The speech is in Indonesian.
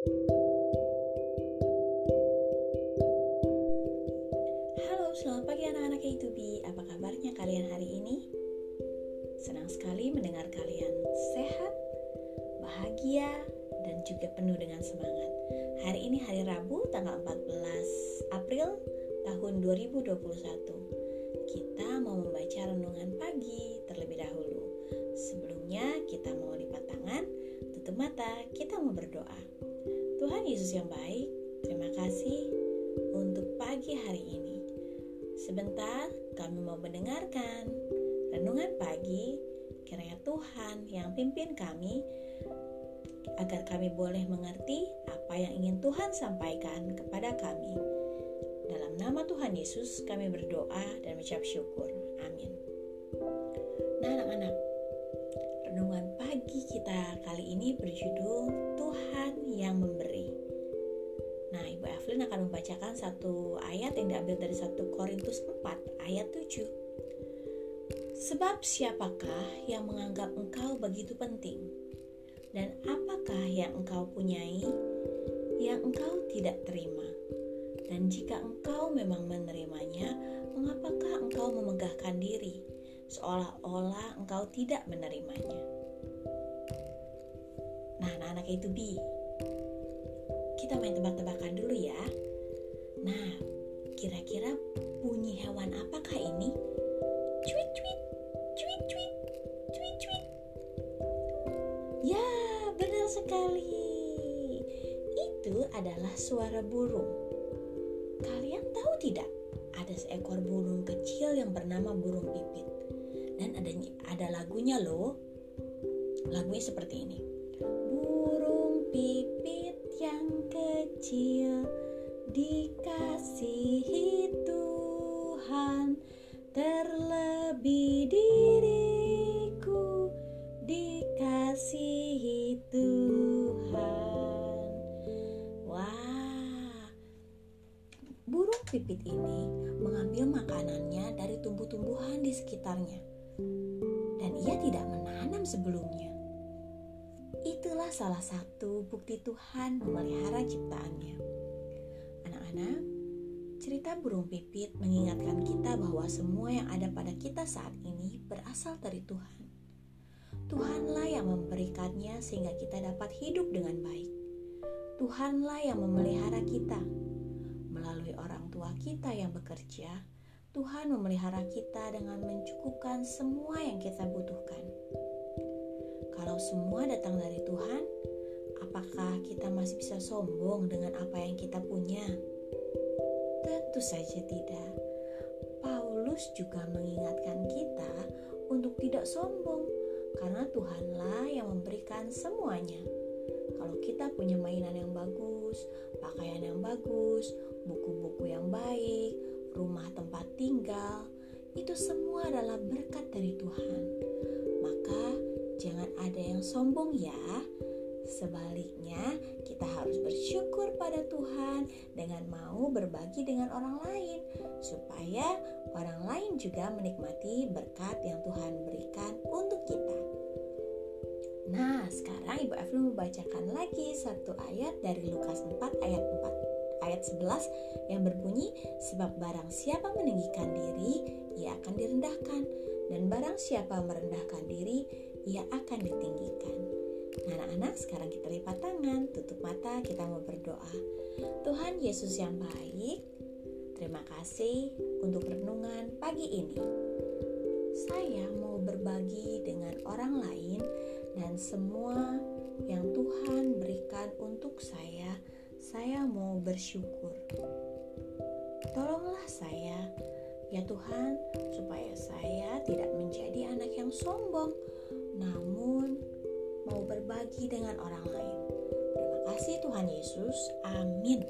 Halo, selamat pagi anak-anak K2B. Apa kabarnya kalian hari ini? Senang sekali mendengar kalian sehat, bahagia, dan juga penuh dengan semangat. Hari ini hari Rabu tanggal 14 April tahun 2021. Kita mau membaca renungan pagi terlebih dahulu. Sebelumnya kita mau lipat tangan, tutup mata, kita mau berdoa. Tuhan Yesus yang baik, terima kasih untuk pagi hari ini. Sebentar kami mau mendengarkan renungan pagi kiranya Tuhan yang pimpin kami agar kami boleh mengerti apa yang ingin Tuhan sampaikan kepada kami. Dalam nama Tuhan Yesus kami berdoa dan mengucap syukur. Amin. Nah anak-anak, renungan pagi kita kali ini berjudul Tuhan yang Evelyn akan membacakan satu ayat yang diambil dari 1 Korintus 4 ayat 7. Sebab siapakah yang menganggap engkau begitu penting? Dan apakah yang engkau punyai yang engkau tidak terima? Dan jika engkau memang menerimanya, mengapakah engkau memegahkan diri seolah-olah engkau tidak menerimanya? Nah, anak-anak itu bi, kita main tebak-tebakan dulu ya. Nah, kira-kira bunyi hewan apakah ini? Cuit cuit, cuit cuit, cuit cuit. Ya, benar sekali. Itu adalah suara burung. Kalian tahu tidak? Ada seekor burung kecil yang bernama burung pipit. Dan ada ada lagunya loh. Lagunya seperti ini. Burung pipit yang kecil dikasihi Tuhan terlebih diriku dikasihi Tuhan. Wah burung pipit ini mengambil makanannya dari tumbuh-tumbuhan di sekitarnya. Dan ia tidak menanam sebelumnya Itulah salah satu bukti Tuhan memelihara ciptaannya. Anak-anak, cerita burung pipit mengingatkan kita bahwa semua yang ada pada kita saat ini berasal dari Tuhan. Tuhanlah yang memberikannya sehingga kita dapat hidup dengan baik. Tuhanlah yang memelihara kita. Melalui orang tua kita yang bekerja, Tuhan memelihara kita dengan mencukupkan semua yang kita butuhkan. Kalau semua datang dari Tuhan, apakah kita masih bisa sombong dengan apa yang kita punya? Tentu saja tidak. Paulus juga mengingatkan kita untuk tidak sombong, karena Tuhanlah yang memberikan semuanya. Kalau kita punya mainan yang bagus, pakaian yang bagus, buku-buku yang baik, rumah tempat tinggal, itu semua adalah berkat dari Tuhan. Maka, Jangan ada yang sombong ya. Sebaliknya, kita harus bersyukur pada Tuhan dengan mau berbagi dengan orang lain, supaya orang lain juga menikmati berkat yang Tuhan berikan untuk kita. Nah, sekarang Ibu Evelyn membacakan lagi satu ayat dari Lukas 4 ayat 4 ayat 11 yang berbunyi sebab barang siapa meninggikan diri ia akan direndahkan dan barang siapa merendahkan diri ia akan ditinggikan. Nah, anak-anak, sekarang kita lipat tangan, tutup mata, kita mau berdoa. Tuhan Yesus yang baik, terima kasih untuk renungan pagi ini. Saya mau berbagi dengan orang lain dan semua yang Tuhan berikan untuk saya, saya mau bersyukur. Tolonglah saya, ya Tuhan, supaya saya tidak menjadi anak yang sombong, namun mau berbagi dengan orang lain. Terima kasih Tuhan Yesus. Amin.